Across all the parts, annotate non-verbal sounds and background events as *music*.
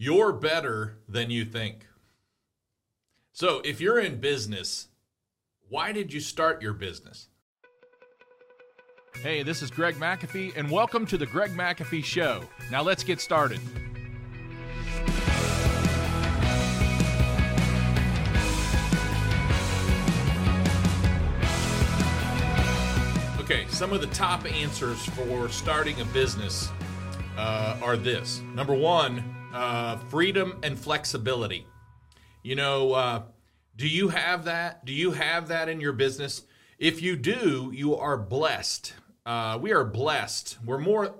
You're better than you think. So, if you're in business, why did you start your business? Hey, this is Greg McAfee, and welcome to the Greg McAfee Show. Now let's get started. Okay, some of the top answers for starting a business uh, are this. Number one, uh, freedom and flexibility. You know, uh, do you have that? Do you have that in your business? If you do, you are blessed. Uh, we are blessed. We're more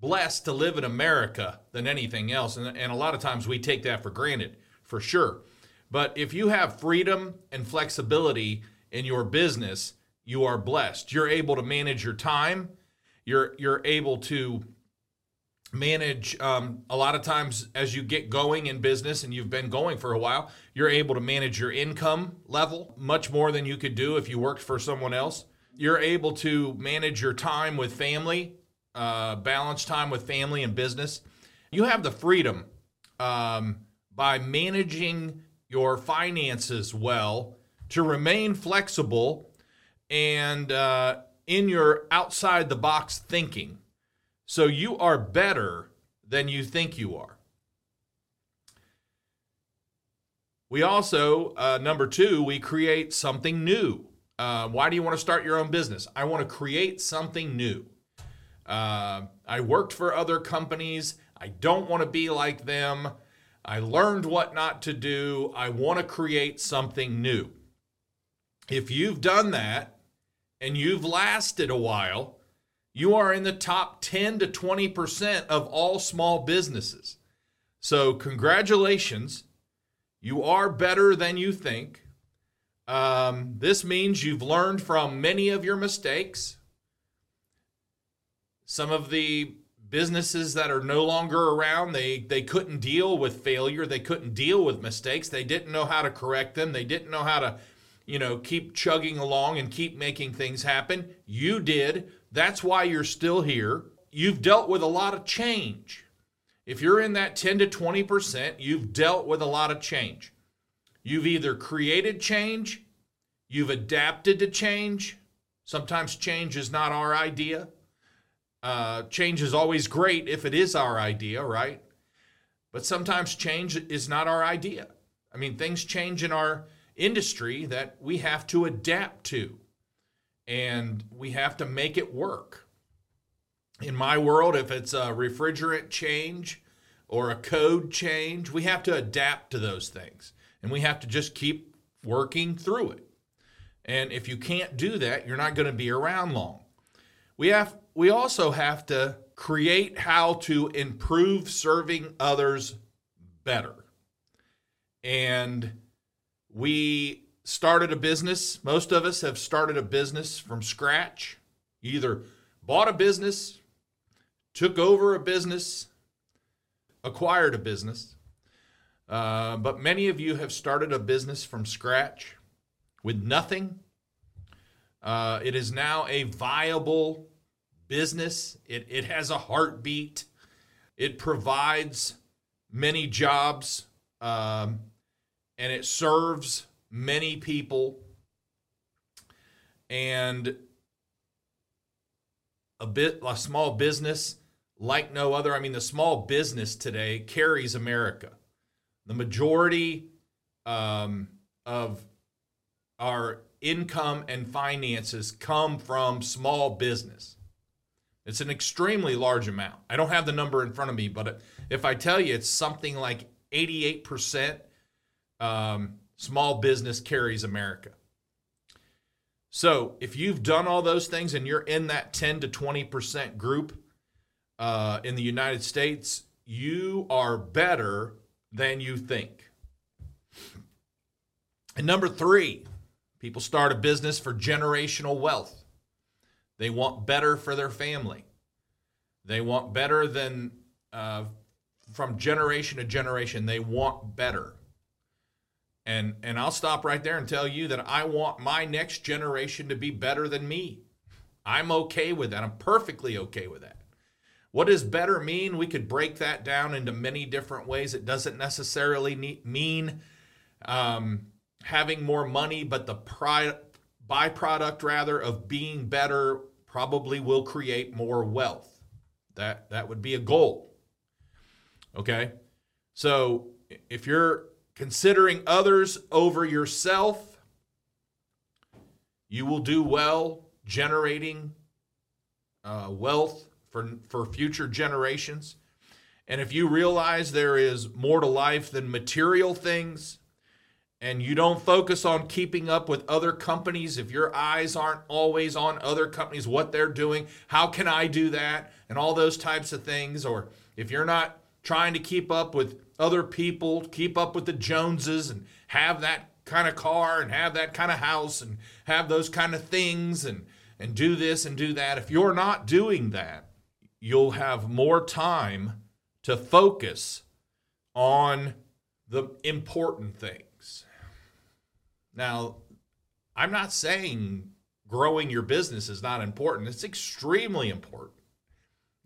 blessed to live in America than anything else. And, and a lot of times we take that for granted, for sure. But if you have freedom and flexibility in your business, you are blessed. You're able to manage your time. You're you're able to manage um, a lot of times as you get going in business and you've been going for a while you're able to manage your income level much more than you could do if you worked for someone else. You're able to manage your time with family uh, balance time with family and business. You have the freedom um, by managing your finances well to remain flexible and uh, in your outside the box thinking so you are better than you think you are. We also, uh, number two, we create something new. Uh, why do you want to start your own business? I want to create something new. Uh, I worked for other companies. I don't want to be like them. I learned what not to do. I want to create something new. If you've done that and you've lasted a while, you are in the top 10 to 20% of all small businesses. So, congratulations. You are better than you think. Um, this means you've learned from many of your mistakes. Some of the businesses that are no longer around, they, they couldn't deal with failure. They couldn't deal with mistakes. They didn't know how to correct them. They didn't know how to, you know, keep chugging along and keep making things happen. You did. That's why you're still here. You've dealt with a lot of change. If you're in that 10 to 20%, you've dealt with a lot of change. You've either created change, you've adapted to change. Sometimes change is not our idea. Uh, change is always great if it is our idea, right? But sometimes change is not our idea. I mean, things change in our industry that we have to adapt to and we have to make it work. In my world, if it's a refrigerant change or a code change, we have to adapt to those things and we have to just keep working through it. And if you can't do that, you're not going to be around long. We have we also have to create how to improve serving others better. And we started a business. Most of us have started a business from scratch. either bought a business, took over a business, acquired a business. Uh, but many of you have started a business from scratch with nothing. Uh, it is now a viable business. It, it has a heartbeat. It provides many jobs um, and it serves many people and a bit a small business like no other. I mean, the small business today carries America. The majority um, of our income and finances come from small business. It's an extremely large amount. I don't have the number in front of me, but if I tell you it's something like 88% um, Small business carries America. So if you've done all those things and you're in that 10 to 20% group uh, in the United States, you are better than you think. And number three, people start a business for generational wealth. They want better for their family. They want better than uh, from generation to generation. They want better. And and I'll stop right there and tell you that I want my next generation to be better than me. I'm okay with that. I'm perfectly okay with that. What does better mean? We could break that down into many different ways. It doesn't necessarily mean um, having more money, but the pri- byproduct rather of being better probably will create more wealth. That that would be a goal. Okay? So if you're considering others over yourself, you will do well generating uh, wealth for, for future generations. And if you realize there is more to life than material things, and you don't focus on keeping up with other companies, if your eyes aren't always on other companies, what they're doing, how can I do that, and all those types of things, or if you're not trying to keep up with other people, keep up with the Joneses, and have that kind of car, and have that kind of house, and have those kind of things, and and do this and do that. If you're not doing that, you'll have more time to focus on the important things. Now, I'm not saying growing your business is not important, it's extremely important.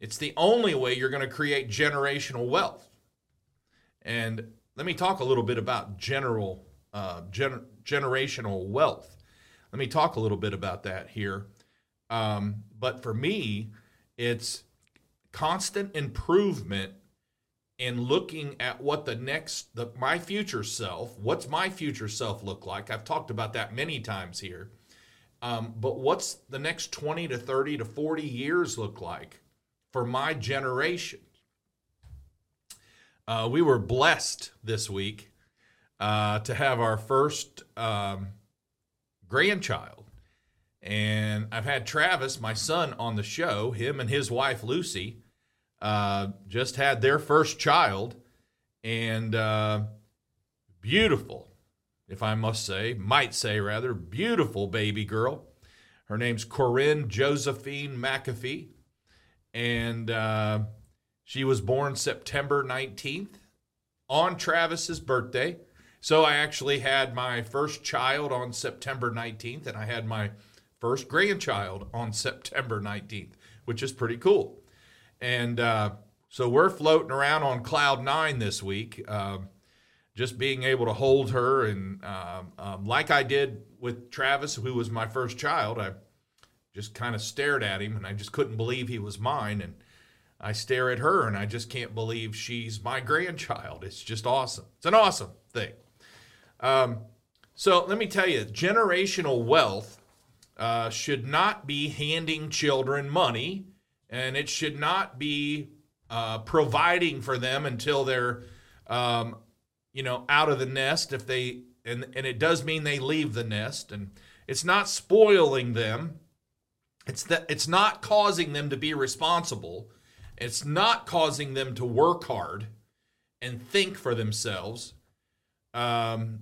It's the only way you're going to create generational wealth. And let me talk a little bit about general uh, gener- generational wealth. Let me talk a little bit about that here. Um, but for me, it's constant improvement in looking at what the next the my future self what's my future self look like i've talked about that many times here um, but what's the next 20 to 30 to 40 years look like for my generation. Uh, we were blessed this week uh, to have our first um, grandchild. And i've had travis my son on the show. Him and his wife lucy uh, just had their first child, and uh, beautiful, if I must say, might say rather, beautiful baby girl. Her name's Corinne Josephine McAfee, and uh, she was born September 19th on Travis's birthday. So I actually had my first child on September 19th, and I had my first grandchild on September 19th, which is pretty cool. And uh, so we're floating around on cloud nine this week, uh, just being able to hold her. And um, um, like I did with Travis, who was my first child, I just kind of stared at him and I just couldn't believe he was mine. And I stare at her and I just can't believe she's my grandchild. It's just awesome. It's an awesome thing. Um, so let me tell you, generational wealth uh, should not be handing children money and it should not be uh, providing for them until they're, um, you know, out of the nest. If they and and it does mean they leave the nest, and it's not spoiling them. It's that it's not causing them to be responsible. It's not causing them to work hard and think for themselves. Um,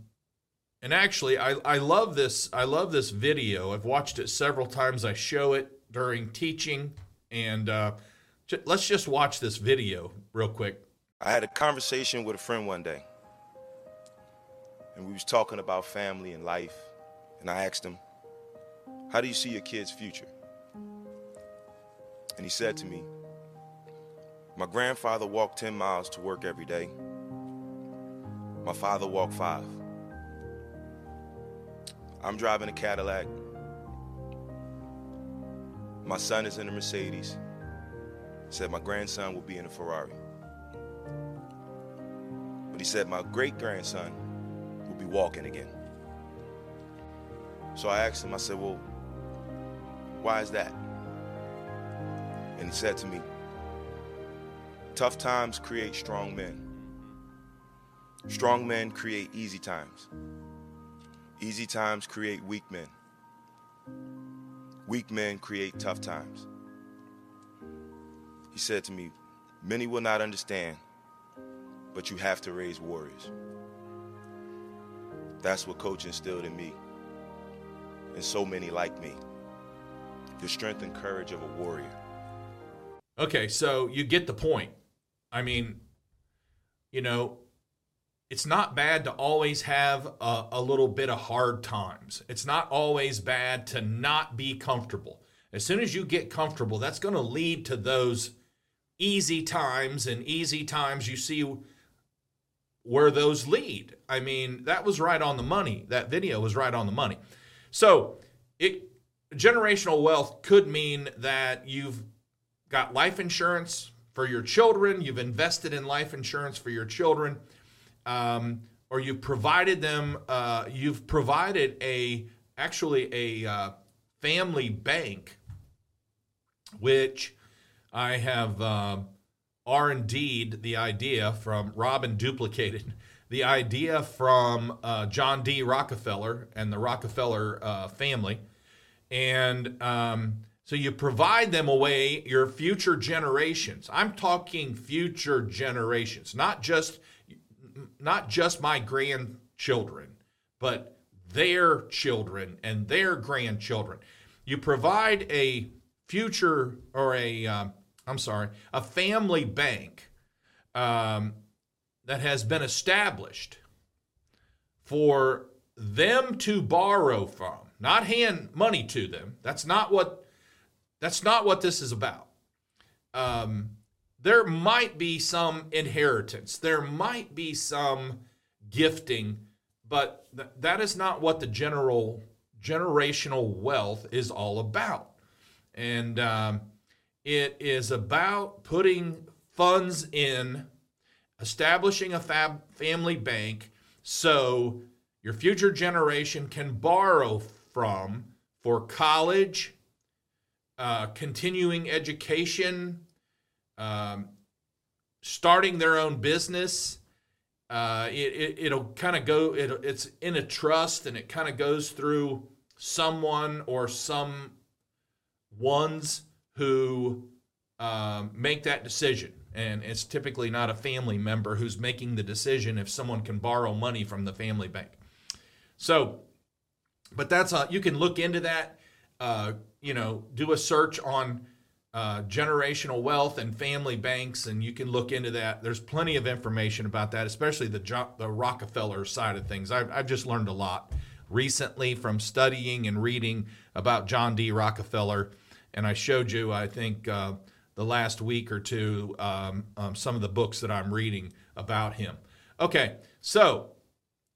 and actually, I, I love this. I love this video. I've watched it several times. I show it during teaching and uh, j- let's just watch this video real quick. I had a conversation with a friend one day, and we was talking about family and life. And I asked him, "How do you see your kid's future?" And he said to me, "My grandfather walked 10 miles to work every day. My father walked five. I'm driving a Cadillac my son is in a Mercedes. Said my grandson will be in a Ferrari. But he said my great grandson will be walking again. So I asked him, I said, Well, why is that? And he said to me, Tough times create strong men. Strong men create easy times. Easy times create weak men. Weak men create tough times. He said to me, Many will not understand, but you have to raise warriors. That's what coach instilled in me, and so many like me. The strength and courage of a warrior. Okay, so you get the point. I mean, you know, it's not bad to always have a, a, little bit of hard times. It's not always bad to not be comfortable. As soon as you get comfortable, that's going to lead to those easy times and easy times, you see where those lead. I mean, that was right on the money. That video was right on the money. So, it generational wealth could mean that you've got life insurance for your children, you've invested in life insurance for your children, um, or you've provided them, uh, you've provided a actually a uh, family bank, which I have uh, R&D'd the idea from Robin duplicated *laughs* the idea from uh, John D. Rockefeller and the Rockefeller uh, family. And um, so you provide them away, your future generations. I'm talking future generations, not just not just my grandchildren, but their children and their grandchildren. You provide a future or a um, sorry, a family bank um, that has been established for them to borrow from, not hand money to them. That's not what that's not what this is about. Um, there might be some inheritance, there might be some gifting, but th- that is not what the general generational wealth is all about. And um, it is about putting funds in, establishing a fab family bank so your future generation can borrow from for college, uh, continuing education, um, starting their own business. Uh, it, it, will kind of go, it, it's in a trust and it kind of goes through someone or some ones who um, make that decision. And it's typically not a family member who's making the decision if someone can borrow money from the family bank. So, but that's a, you can look into that. Uh, you know, do a search on uh, generational wealth and family banks, and you can look into that. There's plenty of information about that, especially the the Rockefeller side of things. I've, I've just learned a lot recently from studying and reading about John D. Rockefeller, and I showed you, I think, uh, the last week or two, um, um, some of the books that I'm reading about him. Okay, so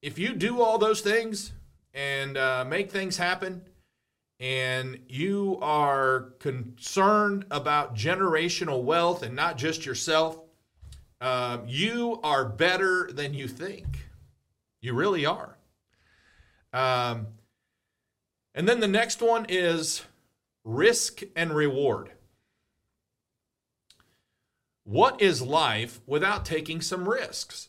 if you do all those things and uh, make things happen, and you are concerned about generational wealth and not just yourself, uh, you are better than you think. You really are. Um, and then the next one is risk and reward. What is life without taking some risks?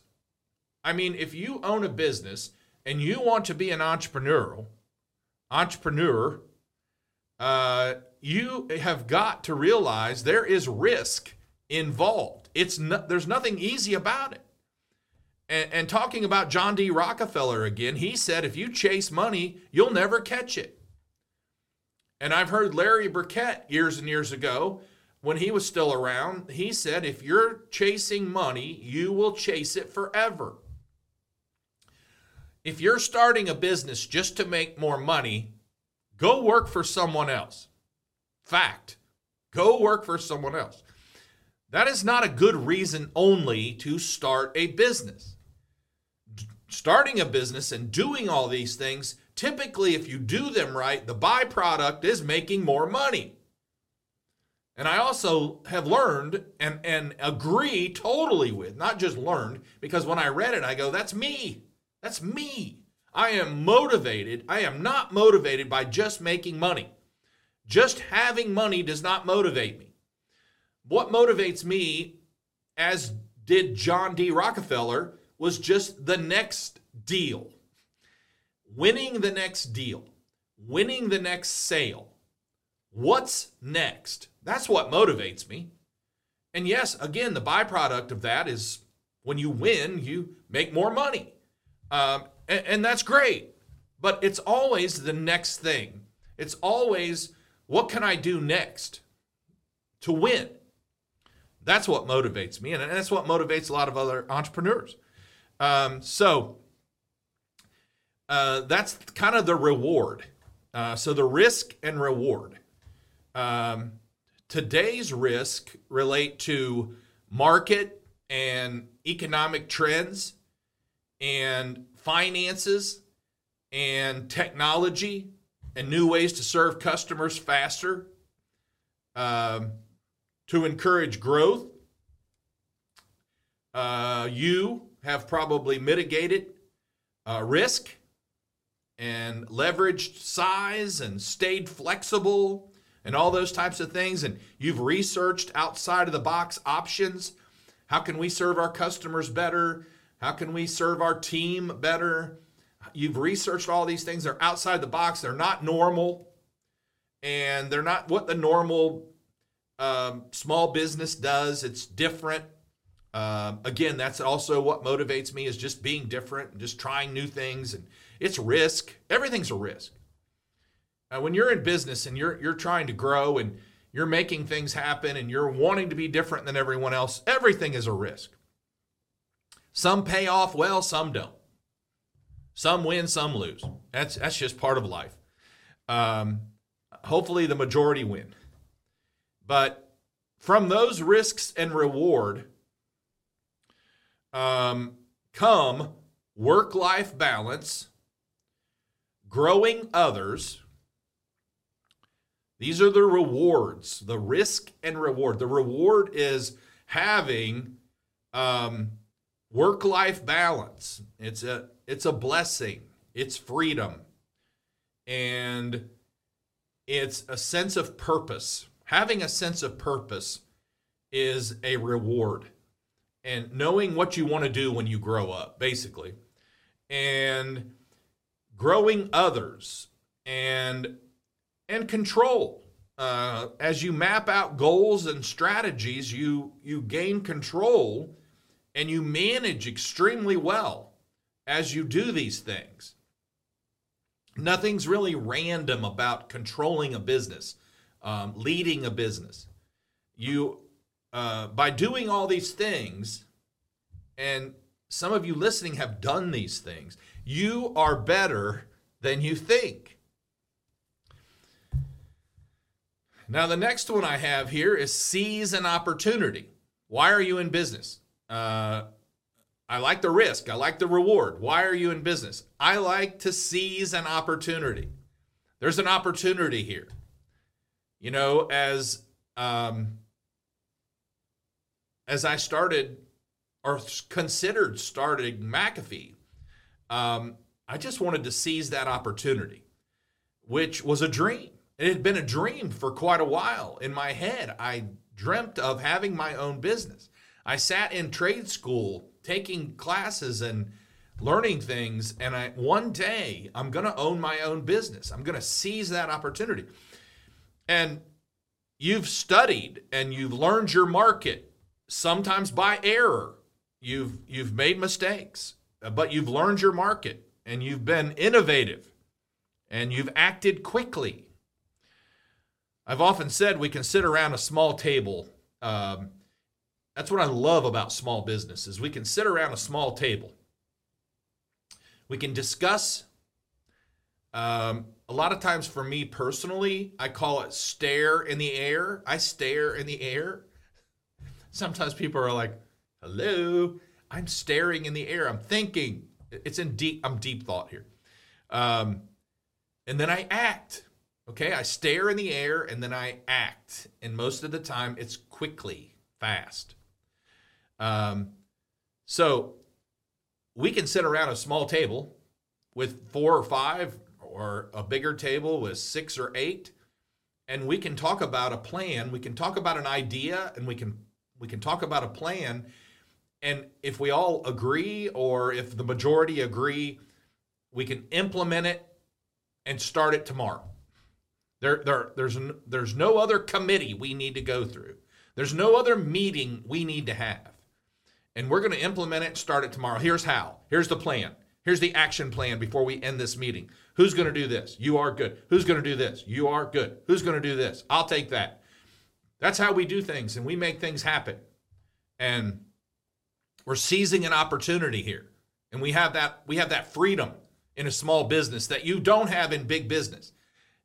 I mean, if you own a business and you want to be an entrepreneurial entrepreneur, uh, you have got to realize there is risk involved. It's no, there's nothing easy about it. And, and talking about John D. Rockefeller again, he said, if you chase money, you'll never catch it. And I've heard Larry Burkett years and years ago, when he was still around, he said, if you're chasing money, you will chase it forever. If you're starting a business just to make more money, Go work for someone else. Fact. Go work for someone else. That is not a good reason only to start a business. Starting a business and doing all these things, typically, if you do them right, the byproduct is making more money. And I also have learned and, and agree totally with, not just learned, because when I read it, I go, that's me. That's me. I am motivated. I am not motivated by just making money. Just having money does not motivate me. What motivates me, as did John D. Rockefeller, was just the next deal. Winning the next deal, winning the next sale. What's next? That's what motivates me. And yes, again, the byproduct of that is when you win, you make more money. Um, and, and that's great. But it's always the next thing. It's always what can I do next to win? That's what motivates me, and that's what motivates a lot of other entrepreneurs. Um, so uh, that's kind of the reward. Uh, so the risk and reward. Um, today's risk relate to market and economic trends and finances and technology and new ways to serve customers faster, um, to encourage growth. Uh, you have probably mitigated uh, risk and leveraged size and stayed flexible and all those types of things. And you've researched outside of the box options. How can we serve our customers better? How can we serve our team better? You've researched all these things. They're outside the box. They're not normal, and they're not what the normal um, small business does. It's different. Um, again, that's also what motivates me is just being different, and just trying new things, and it's risk. Everything's a risk. When you're in business and you're you're trying to grow and you're making things happen and you're wanting to be different than everyone else, everything is a risk. Some pay off well, some don't. Some win, some lose. That's that's just part of life. Um, hopefully, the majority win. But from those risks and reward um, come work life balance, growing others. These are the rewards, the risk and reward. The reward is having um, work life balance. It's a it's a blessing. It's freedom. And it's a sense of purpose. Having a sense of purpose is a reward. And knowing what you want to do when you grow up, basically. And growing others and and control. Uh, as you map out goals and strategies, you you gain control and you manage extremely well as you do these things. Nothing's really random about controlling a business, um, leading a business. You, uh, by doing all these things, and some of you listening have done these things, you are better than you think. Now, the next one I have here is seize an opportunity. Why are you in business? Uh, I like the risk. I like the reward. Why are you in business? I like to seize an opportunity. There's an opportunity here. You know, as um, as I started or considered starting McAfee, um, I just wanted to seize that opportunity, which was a dream. It had been a dream for quite a while in my head. I dreamt of having my own business. I sat in trade school taking classes and learning things and I one day I'm going to own my own business. I'm going to seize that opportunity. And you've studied and you've learned your market sometimes by error. You've you've made mistakes, but you've learned your market and you've been innovative and you've acted quickly. I've often said we can sit around a small table um, that's what I love about small businesses. We can sit around a small table. We can discuss. Um, a lot of times, for me personally, I call it stare in the air. I stare in the air. Sometimes people are like, "Hello, I'm staring in the air. I'm thinking." It's in deep. I'm deep thought here, um, and then I act. Okay, I stare in the air and then I act, and most of the time it's quickly, fast. Um, so we can sit around a small table with four or five, or a bigger table with six or eight, and we can talk about a plan. We can talk about an idea, and we can we can talk about a plan. And if we all agree, or if the majority agree, we can implement it and start it tomorrow. There, there, there's, there's no other committee we need to go through. There's no other meeting we need to have and we're going to implement it start it tomorrow. Here's how. Here's the plan. Here's the action plan before we end this meeting. Who's going to do this? You are good. Who's going to do this? You are good. Who's going to do this? I'll take that. That's how we do things and we make things happen. And we're seizing an opportunity here. And we have that we have that freedom in a small business that you don't have in big business.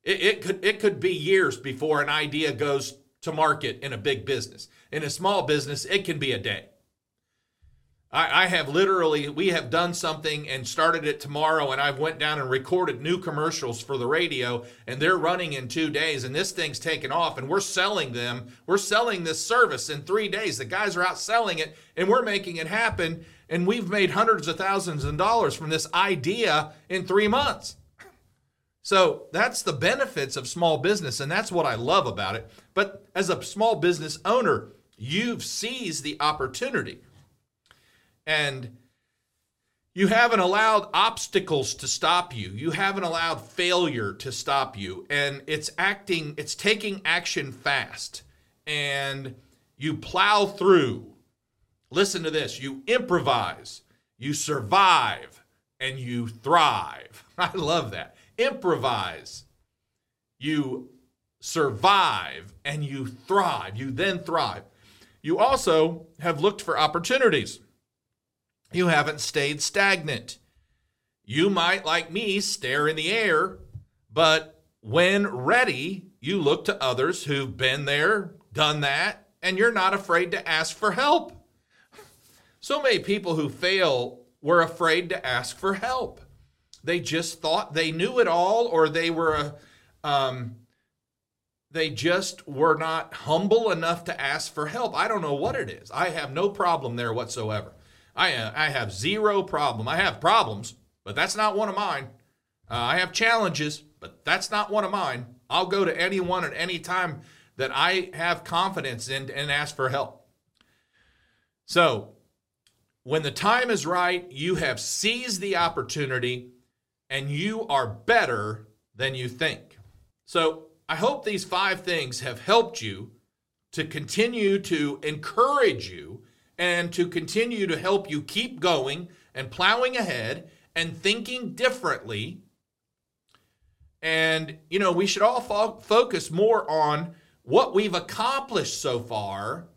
It, it could it could be years before an idea goes to market in a big business. In a small business, it can be a day. I, I have literally, we have done something and started it tomorrow, and I've went down and recorded new commercials for the radio, and they're running in two days, and this thing's taken off, and we're selling them. We're selling this service in three days. The guys are out selling it, and we're making it happen, and we've made hundreds of thousands of dollars from this idea in three months. So that's the benefits of small business, and that's what I love about it. But as a small business owner, you've seized the opportunity. And you haven't allowed obstacles to stop you. You haven't allowed failure to stop you. And it's acting, it's taking action fast. And you plow through. Listen to this you improvise, you survive, and you thrive. *laughs* I love that improvise, you survive, and you thrive. You then thrive. You also have looked for opportunities. You haven't stayed stagnant. You might, like me, stare in the air, but when ready, you look to others who've been there, done that, and you're not afraid to ask for help. So many people who fail were afraid to ask for help. They just thought they knew it all, or they were, um, they just were not humble enough to ask for help. I don't know what it is. I have no problem there whatsoever. I, uh, I have zero problem. I have problems, but that's not one of mine. Uh, I have challenges, but that's not one of mine. I'll go to anyone at any time that I have confidence in and ask for help. So, when the time is right, you have seized the opportunity and you are better than you think. So I hope these five things have helped you to continue to encourage you and to continue to help you keep going and plowing ahead and thinking differently. And, you know, we should all fo- focus more on what we've accomplished so far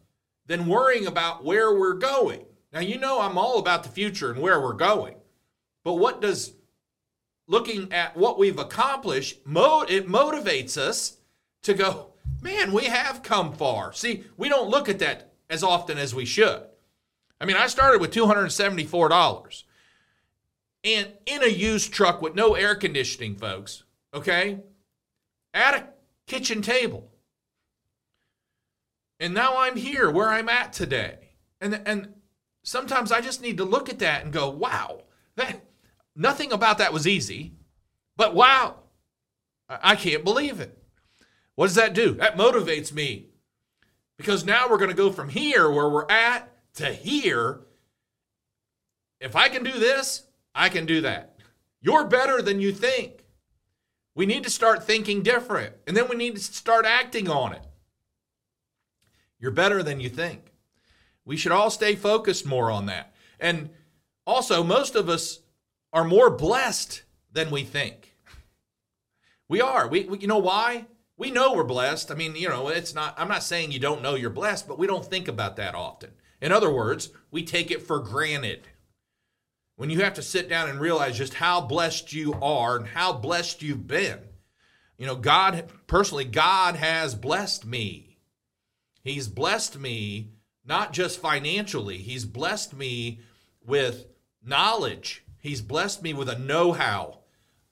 than worrying about where we're going. Now, you know, I'm all about the future and where we're going. But what does looking at what we've accomplished, it motivates us to go, man, we have come far. See, we don't look at that as often as we should. I mean, I started with $274 and in a used truck with no air conditioning, folks, okay, at a kitchen table. And now I'm here where I'm at today. And, and sometimes I just need to look at that and go, wow, that, Nothing about that was easy, but wow, I can't believe it. What does that do? That motivates me because now we're going to go from here where we're at to hear If I can do this, I can do that. You're better than you think. We need to start thinking different, and then we need to start acting on it. You're better than you think. We should all stay focused more on that. And also, most of us are more blessed than we think. We are. We, we, you know why? We know we're blessed. I mean, you know, it's not I'm not saying you don't know you're blessed, but we don't think about that often. In other words, we take it for granted. When you have to sit down and realize just how blessed you are and how blessed you've been. You know, God personally God has blessed me. He's blessed me not just financially, he's blessed me with knowledge He's blessed me with a know how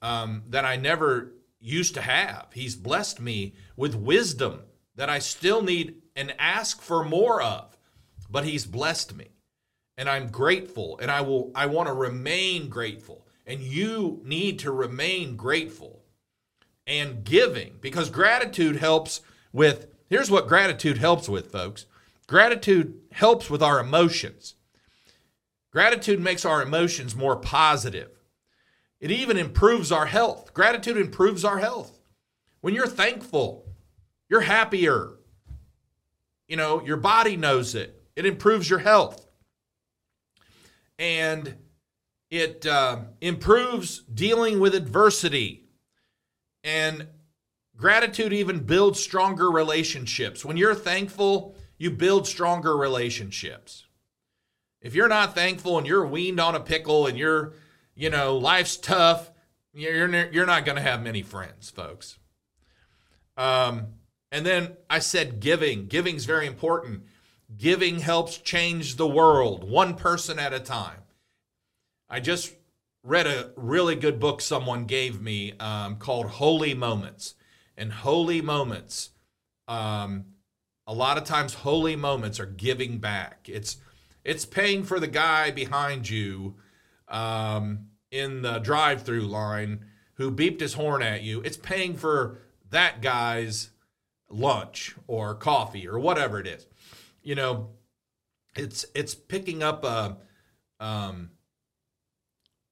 um, that I never used to have. He's blessed me with wisdom that I still need and ask for more of. But He's blessed me. And I'm grateful and I will I want to remain grateful. And you need to remain grateful and giving because gratitude helps with here's what gratitude helps with, folks. Gratitude helps with our emotions. Gratitude makes our emotions more positive. It even improves our health. Gratitude improves our health. When you're thankful, you're happier. You know, your body knows it. It improves your health. And it uh, improves dealing with adversity. And gratitude even builds stronger relationships. When you're thankful, you build stronger relationships. If you're not thankful and you're weaned on a pickle and you're, you know, life's tough, you're you're not going to have many friends, folks. Um, And then I said giving. Giving's very important. Giving helps change the world, one person at a time. I just read a really good book someone gave me um, called Holy Moments. And holy moments, um, a lot of times, holy moments are giving back. It's it's paying for the guy behind you um, in the drive-through line who beeped his horn at you. It's paying for that guy's lunch or coffee or whatever it is. You know, it's it's picking up a um,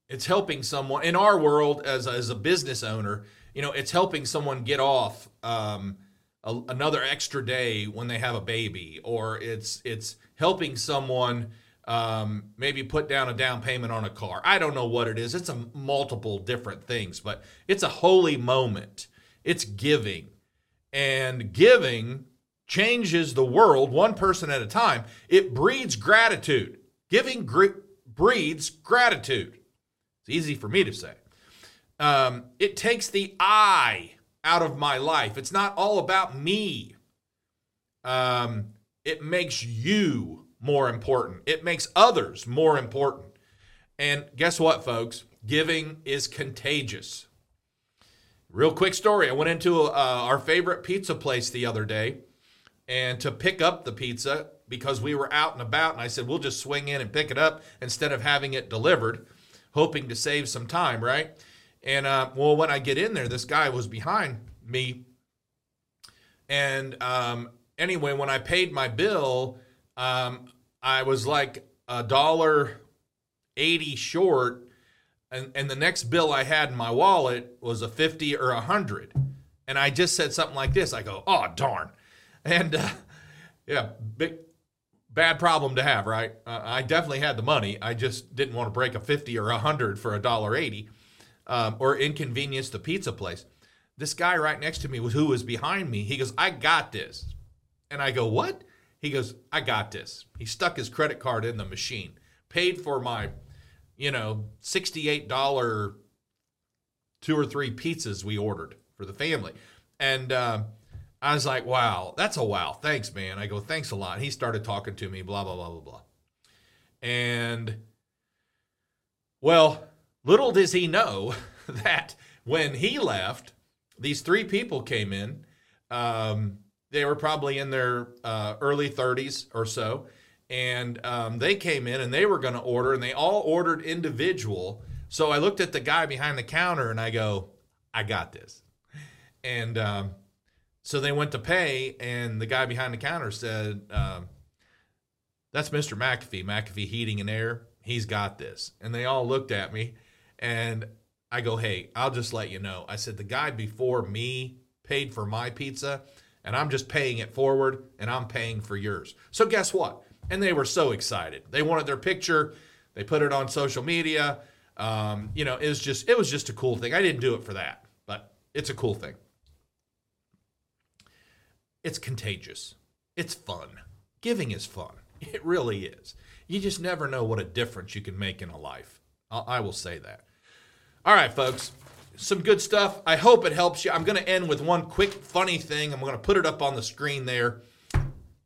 it's helping someone in our world as as a business owner. You know, it's helping someone get off um, a, another extra day when they have a baby, or it's it's helping someone um, maybe put down a down payment on a car. I don't know what it is. It's a multiple different things, but it's a holy moment. It's giving, and giving changes the world one person at a time. It breeds gratitude. Giving gr- breeds gratitude. It's easy for me to say. Um, it takes the I out of my life. It's not all about me. Um, it makes you more important. It makes others more important. And guess what, folks? Giving is contagious. Real quick story. I went into uh, our favorite pizza place the other day and to pick up the pizza because we were out and about. And I said, we'll just swing in and pick it up instead of having it delivered hoping to save some time, right? And uh, well, when I get in there, this guy was behind me. And um, anyway, when I paid my bill, um, I was like a dollar eighty short, and and the next bill I had in my wallet was a fifty or a hundred, and I just said something like this. I go, "Oh darn," and uh, yeah, big bad problem to have, right? Uh, I definitely had the money. I just didn't want to break a 50 or a 100 for a dollar 80 um, or inconvenience the pizza place. This guy right next to me was who was behind me. He goes, "I got this." And I go, "What?" He goes, "I got this." He stuck his credit card in the machine, paid for my, you know, $68 two or three pizzas we ordered for the family. And uh, I was like, wow, that's a wow. Thanks, man. I go, thanks a lot. He started talking to me, blah, blah, blah, blah, blah. And, well, little does he know *laughs* that when he left, these three people came in. Um, they were probably in their uh, early 30s or so. And um, they came in and they were going to order, and they all ordered individual. So I looked at the guy behind the counter and I go, I got this. And, um, so they went to pay, and the guy behind the counter said, um, That's Mr. McAfee, McAfee Heating and Air. He's got this. And they all looked at me, and I go, Hey, I'll just let you know. I said, The guy before me paid for my pizza, and I'm just paying it forward, and I'm paying for yours. So guess what? And they were so excited. They wanted their picture. They put it on social media. Um, you know, it was just it was just a cool thing. I didn't do it for that, but it's a cool thing. It's contagious. It's fun. Giving is fun. *laughs* It really is. You just never know what a difference you can make in a life. I will say that. All right, folks. Some good stuff. I hope it helps you. I'm going to end with one quick funny thing. I'm going to put it up on the screen there.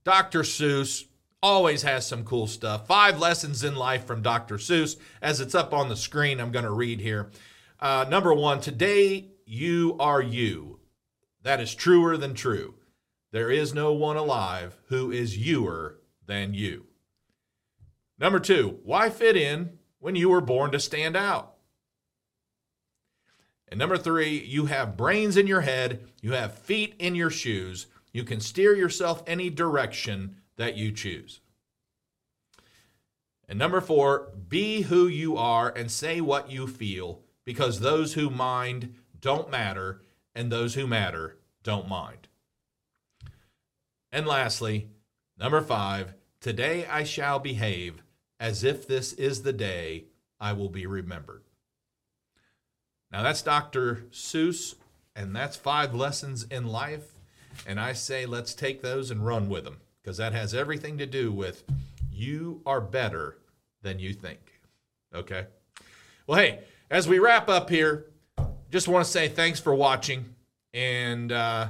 Dr. Seuss always has some cool stuff. Five lessons in life from Dr. Seuss. As it's up on the screen, I'm going to read here. Uh, number one, today you are you. That is truer than true. There is no one alive who is youer than you. Number two, why fit in when you were born to stand out? And number three, you have brains in your head, you have feet in your shoes, you can steer yourself any direction that you choose. And number four, be who you are and say what you feel, because those who mind don't matter, and those who matter don't mind. And lastly, number five, today I shall behave as if this is the day I will be remembered. Now that's Dr. Seuss, and that's five lessons in life. And I say let's take those and run with them because that has everything to do with you are better than you think. Okay? Well, hey, as we wrap up here, just want to say thanks for watching. And, uh,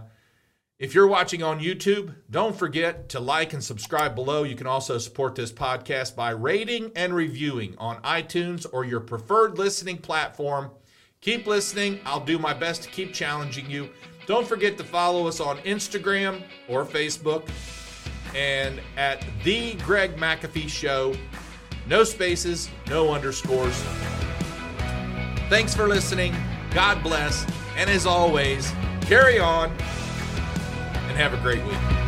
If you're watching on YouTube, don't forget to like and subscribe below. You can also support this podcast by rating and reviewing on iTunes or your preferred listening platform. Keep listening. I'll do my best to keep challenging you. Don't forget to follow us on Instagram or Facebook and at The Greg McAfee Show. No spaces, no underscores. Thanks for listening. God bless. And as always, carry on have a great week.